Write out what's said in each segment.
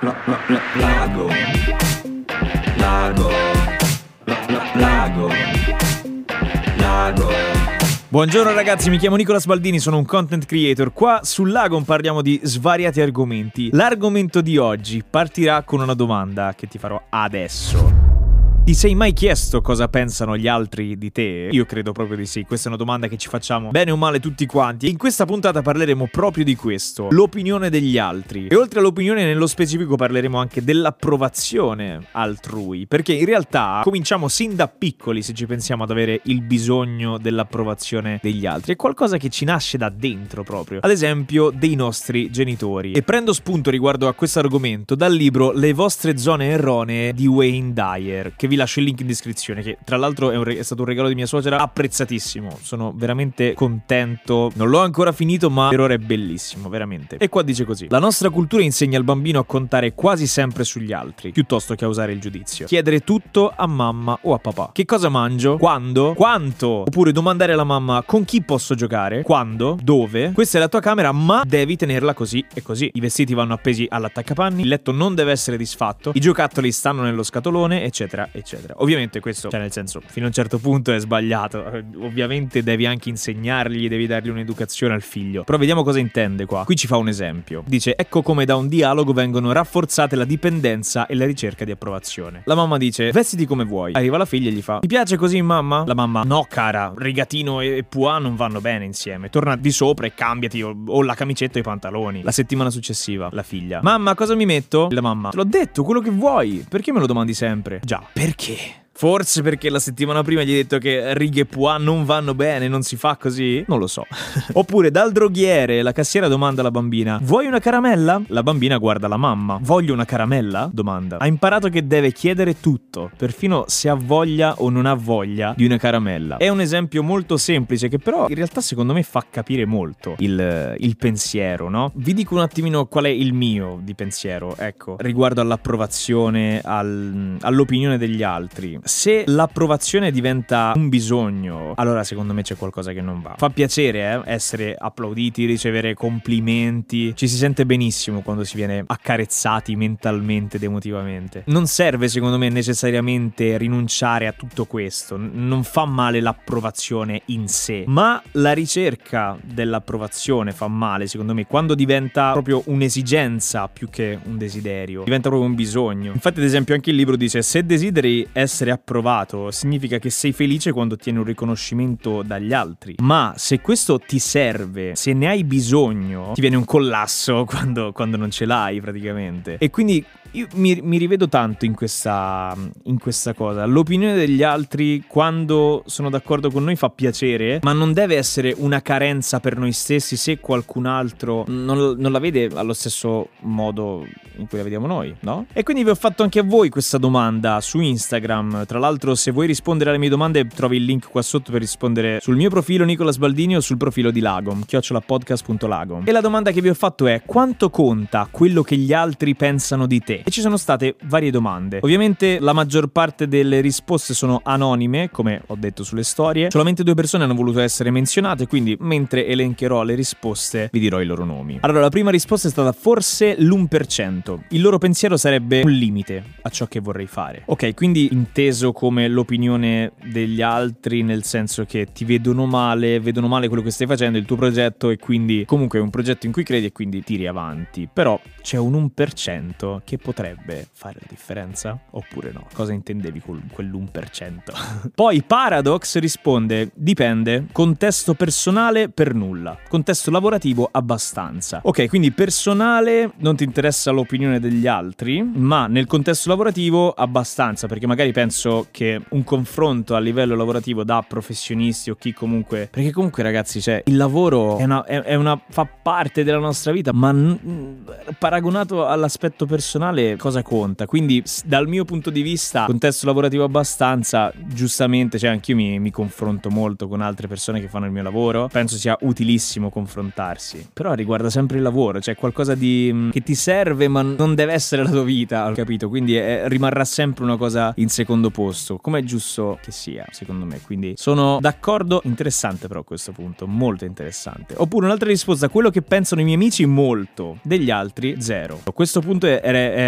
la, la, la, lago, lago, la, la, lago, lago. Buongiorno ragazzi, mi chiamo Nicola Sbaldini, sono un content creator. Qua sul Lagon parliamo di svariati argomenti. L'argomento di oggi partirà con una domanda che ti farò adesso. Ti sei mai chiesto cosa pensano gli altri di te? Io credo proprio di sì, questa è una domanda che ci facciamo bene o male tutti quanti. In questa puntata parleremo proprio di questo, l'opinione degli altri. E oltre all'opinione, nello specifico parleremo anche dell'approvazione altrui, perché in realtà cominciamo sin da piccoli se ci pensiamo ad avere il bisogno dell'approvazione degli altri. È qualcosa che ci nasce da dentro proprio, ad esempio dei nostri genitori. E prendo spunto riguardo a questo argomento dal libro Le vostre zone erronee di Wayne Dyer, che vi lascio il link in descrizione, che tra l'altro è, re- è, stato un regalo di mia suocera apprezzatissimo. Sono veramente contento. Non l'ho ancora finito, ma per ora è bellissimo, veramente. E qua dice così: La nostra cultura insegna al bambino a contare quasi sempre sugli altri, piuttosto che a usare il giudizio. Chiedere tutto a mamma o a papà. Che cosa mangio? Quando? Quanto? Oppure domandare alla mamma con chi posso giocare? Quando? Dove? Questa è la tua camera, ma devi tenerla così e così. I vestiti vanno appesi all'attaccapanni, il letto non deve essere disfatto, i giocattoli stanno nello scatolone, eccetera, eccetera eccetera. Ovviamente questo, cioè nel senso, fino a un certo punto è sbagliato. Ovviamente devi anche insegnargli, devi dargli un'educazione al figlio. Però vediamo cosa intende qua. Qui ci fa un esempio. Dice, ecco come da un dialogo vengono rafforzate la dipendenza e la ricerca di approvazione. La mamma dice, vestiti come vuoi. Arriva la figlia e gli fa, ti piace così mamma? La mamma, no cara, rigatino e puà non vanno bene insieme. Torna di sopra e cambiati o, la camicetta o i pantaloni. La settimana successiva, la figlia, mamma cosa mi metto? La mamma, te l'ho detto, quello che vuoi. Perché me lo domandi sempre? Già, perché? Perché? Forse perché la settimana prima gli hai detto che righe pois non vanno bene, non si fa così? Non lo so. Oppure dal droghiere la cassiera domanda alla bambina: Vuoi una caramella? La bambina guarda la mamma. Voglio una caramella? Domanda. Ha imparato che deve chiedere tutto, perfino se ha voglia o non ha voglia di una caramella. È un esempio molto semplice che però in realtà secondo me fa capire molto il, il pensiero, no? Vi dico un attimino qual è il mio di pensiero, ecco, riguardo all'approvazione, al, all'opinione degli altri se l'approvazione diventa un bisogno, allora secondo me c'è qualcosa che non va. Fa piacere eh, essere applauditi, ricevere complimenti, ci si sente benissimo quando si viene accarezzati mentalmente ed emotivamente. Non serve secondo me necessariamente rinunciare a tutto questo, non fa male l'approvazione in sé, ma la ricerca dell'approvazione fa male secondo me quando diventa proprio un'esigenza più che un desiderio, diventa proprio un bisogno. Infatti ad esempio anche il libro dice se desideri essere approvato significa che sei felice quando ottieni un riconoscimento dagli altri. Ma se questo ti serve, se ne hai bisogno, ti viene un collasso quando, quando non ce l'hai praticamente. E quindi io mi, mi rivedo tanto in questa, in questa, cosa. L'opinione degli altri, quando sono d'accordo con noi, fa piacere, ma non deve essere una carenza per noi stessi se qualcun altro non, non la vede allo stesso modo in cui la vediamo noi, no? E quindi vi ho fatto anche a voi questa domanda su Instagram. Tra l'altro, se vuoi rispondere alle mie domande, trovi il link qua sotto per rispondere sul mio profilo Nicola Sbaldini o sul profilo di Lagom, chiocciolapodcast.lagom. E la domanda che vi ho fatto è: quanto conta quello che gli altri pensano di te? E ci sono state varie domande. Ovviamente la maggior parte delle risposte sono anonime, come ho detto sulle storie. Solamente due persone hanno voluto essere menzionate, quindi mentre elencherò le risposte vi dirò i loro nomi. Allora, la prima risposta è stata forse l'1%. Il loro pensiero sarebbe un limite a ciò che vorrei fare. Ok, quindi inteso come l'opinione degli altri, nel senso che ti vedono male, vedono male quello che stai facendo, il tuo progetto e quindi comunque è un progetto in cui credi e quindi tiri avanti. Però c'è un 1% che potrebbe fare la differenza oppure no? Cosa intendevi con quell'1%? Poi Paradox risponde: dipende, contesto personale per nulla, contesto lavorativo abbastanza. Ok, quindi personale non ti interessa l'opinione degli altri, ma nel contesto lavorativo abbastanza, perché magari penso che un confronto a livello lavorativo da professionisti o chi comunque perché comunque ragazzi, cioè il lavoro è una, è, è una fa parte della nostra vita, ma n- paragonato all'aspetto personale cosa conta? Quindi dal mio punto di vista, contesto lavorativo abbastanza, giustamente, cioè anch'io mi, mi confronto molto con altre persone che fanno il mio lavoro, penso sia utilissimo confrontarsi, però riguarda sempre il lavoro, cioè qualcosa di, mm, che ti serve ma non deve essere la tua vita, capito? Quindi è, rimarrà sempre una cosa in secondo posto, come è giusto che sia, secondo me. Quindi sono d'accordo, interessante però a questo punto, molto interessante. Oppure un'altra risposta, quello che pensano i miei amici molto, degli altri zero. Questo punto è, è, ehm,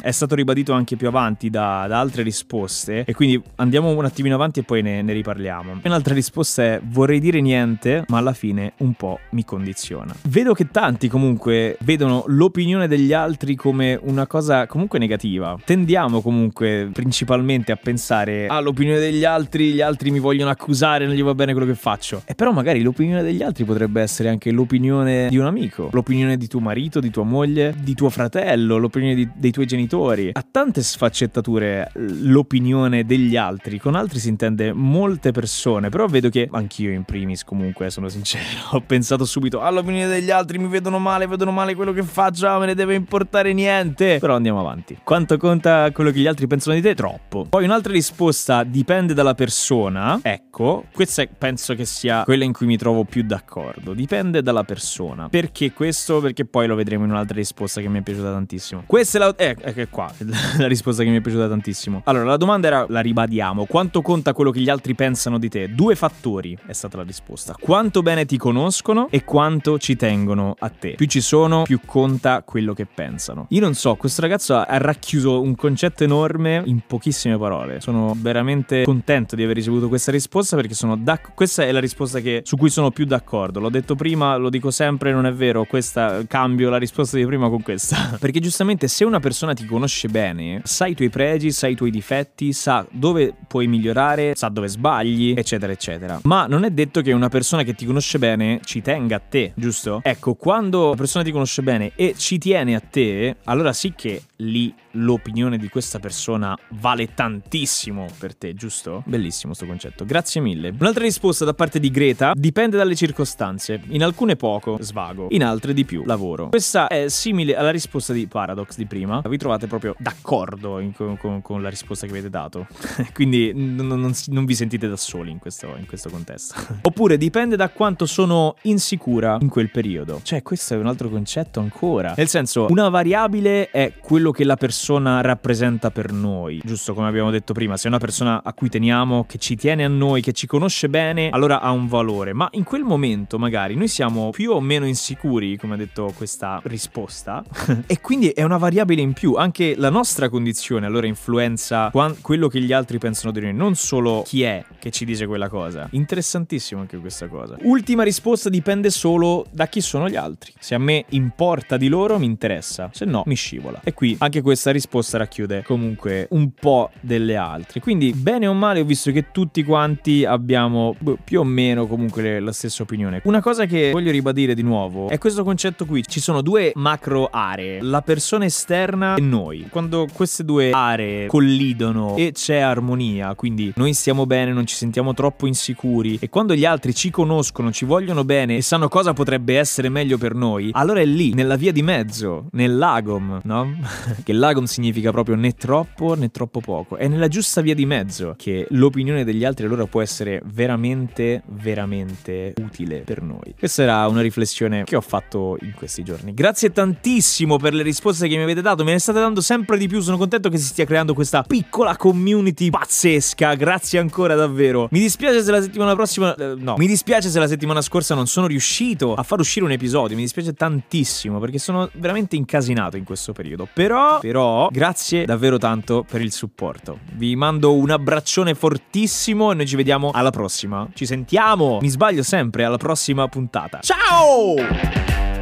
è stato ribadito anche più avanti da, da, altre risposte e quindi andiamo un attimino avanti e poi ne, ne riparliamo. Un'altra risposta è vorrei dire niente, ma alla fine un po' mi condiziona. Vedo che tanti comunque vedono l'opinione degli altri come una cosa comunque negativa. Tendiamo comunque principalmente a pensare all'opinione ah, degli altri, gli altri mi vogliono accusare, non gli va bene quello che faccio. E però magari l'opinione degli altri potrebbe essere anche l'opinione di un amico, l'opinione di tuo marito, di tua moglie, di tuo fratello, l'opinione di, dei tuoi genitori. Ha tante sfaccettature l'opinione degli altri. Con altri si intende molte persone, però vedo che anch'io in primis comunque sono sincero, ho pensato subito all'opinione degli altri, mi vedono male, vedono male quello che faccio, ah, me ne deve importare niente. Però andiamo avanti. Quanto conta quello che gli altri pensano di te? Troppo. Poi un'altra risposta dipende dalla persona. Ecco, questa penso che sia quella in cui mi trovo più d'accordo. Dipende dalla persona. Perché questo? Perché poi lo vedremo in un'altra risposta che mi è piaciuta tantissimo. Questa è la... Eh, è qua, la risposta che mi è piaciuta tantissimo. Allora, la domanda era, la ribadiamo, quanto conta quello che gli altri pensano di te? Due fattori è stata la risposta. Quanto bene ti conoscono e quanto ci tengono a te. Più ci sono, più conta quello che pensano. Io non so, questo ragazzo ha racchiuso un concetto enorme in pochissime parole. Sono veramente contento di aver ricevuto questa risposta perché sono d'accordo. Questa è la risposta che, su cui sono più d'accordo. L'ho detto prima, lo dico sempre, non è vero. Questa cambio la risposta di prima con questa. perché giustamente se una persona ti conosce bene, sa i tuoi pregi, sa i tuoi difetti, sa dove puoi migliorare, sa dove sbagli, eccetera, eccetera. Ma non è detto che una persona che ti conosce bene ci tenga a te, giusto? Ecco, quando una persona ti conosce bene e ci tiene a te, allora sì che lì l'opinione di questa persona vale tantissimo per te, giusto? Bellissimo sto concetto. Grazie mille. Un'altra risposta da parte di Greta dipende dalle circostanze. In alcune poco, svago, in altre di più, lavoro. Questa è simile alla risposta di Paradox di prima. Vi trovate proprio d'accordo in, con, con, con, la risposta che avete dato. Quindi non, non, non, vi sentite da soli in questo, in questo contesto. Oppure dipende da quanto sono insicura in quel periodo. Cioè, questo è un altro concetto ancora. Nel senso, una variabile è quello che la persona persona rappresenta per noi. Giusto come abbiamo detto prima, se è una persona a cui teniamo, che ci tiene a noi, che ci conosce bene, allora ha un valore. Ma in quel momento magari noi siamo più o meno insicuri, come ha detto questa risposta, e quindi è una variabile in più. Anche la nostra condizione allora influenza quello che gli altri pensano di noi, non solo chi è che ci dice quella cosa. Interessantissimo anche questa cosa. Ultima risposta dipende solo da chi sono gli altri. Se a me importa di loro, mi interessa, se no mi scivola. E qui anche questa risposta racchiude comunque un po' delle altre. Quindi, bene o male, ho visto che tutti quanti abbiamo boh, più o meno comunque la stessa opinione. Una cosa che voglio ribadire di nuovo è questo concetto qui. Ci sono due macro aree, la persona esterna e noi. Quando queste due aree collidono e c'è armonia, quindi noi stiamo bene, non ci sentiamo troppo insicuri e quando gli altri ci conoscono, ci vogliono bene e sanno cosa potrebbe essere meglio per noi, allora è lì, nella via di mezzo, nel lagom, no? che il lagom significa proprio né troppo né troppo poco. È nella giusta via di mezzo che l'opinione degli altri allora può essere veramente, veramente utile per noi. Questa era una riflessione che ho fatto in questi giorni. Grazie tantissimo per le risposte che mi avete dato, me ne state dando sempre di più. Sono contento che si stia creando questa piccola community pazzesca. Grazie ancora davvero. Mi dispiace se la settimana prossima. Eh, no, mi dispiace se la settimana scorsa non sono riuscito a far uscire un episodio. Mi dispiace tantissimo perché sono veramente incasinato in questo periodo. Però, però grazie davvero tanto per il supporto. Vi mando un abbraccione fortissimo e noi ci vediamo alla prossima. Ci sentiamo, mi sbaglio sempre, alla prossima puntata. Ciao!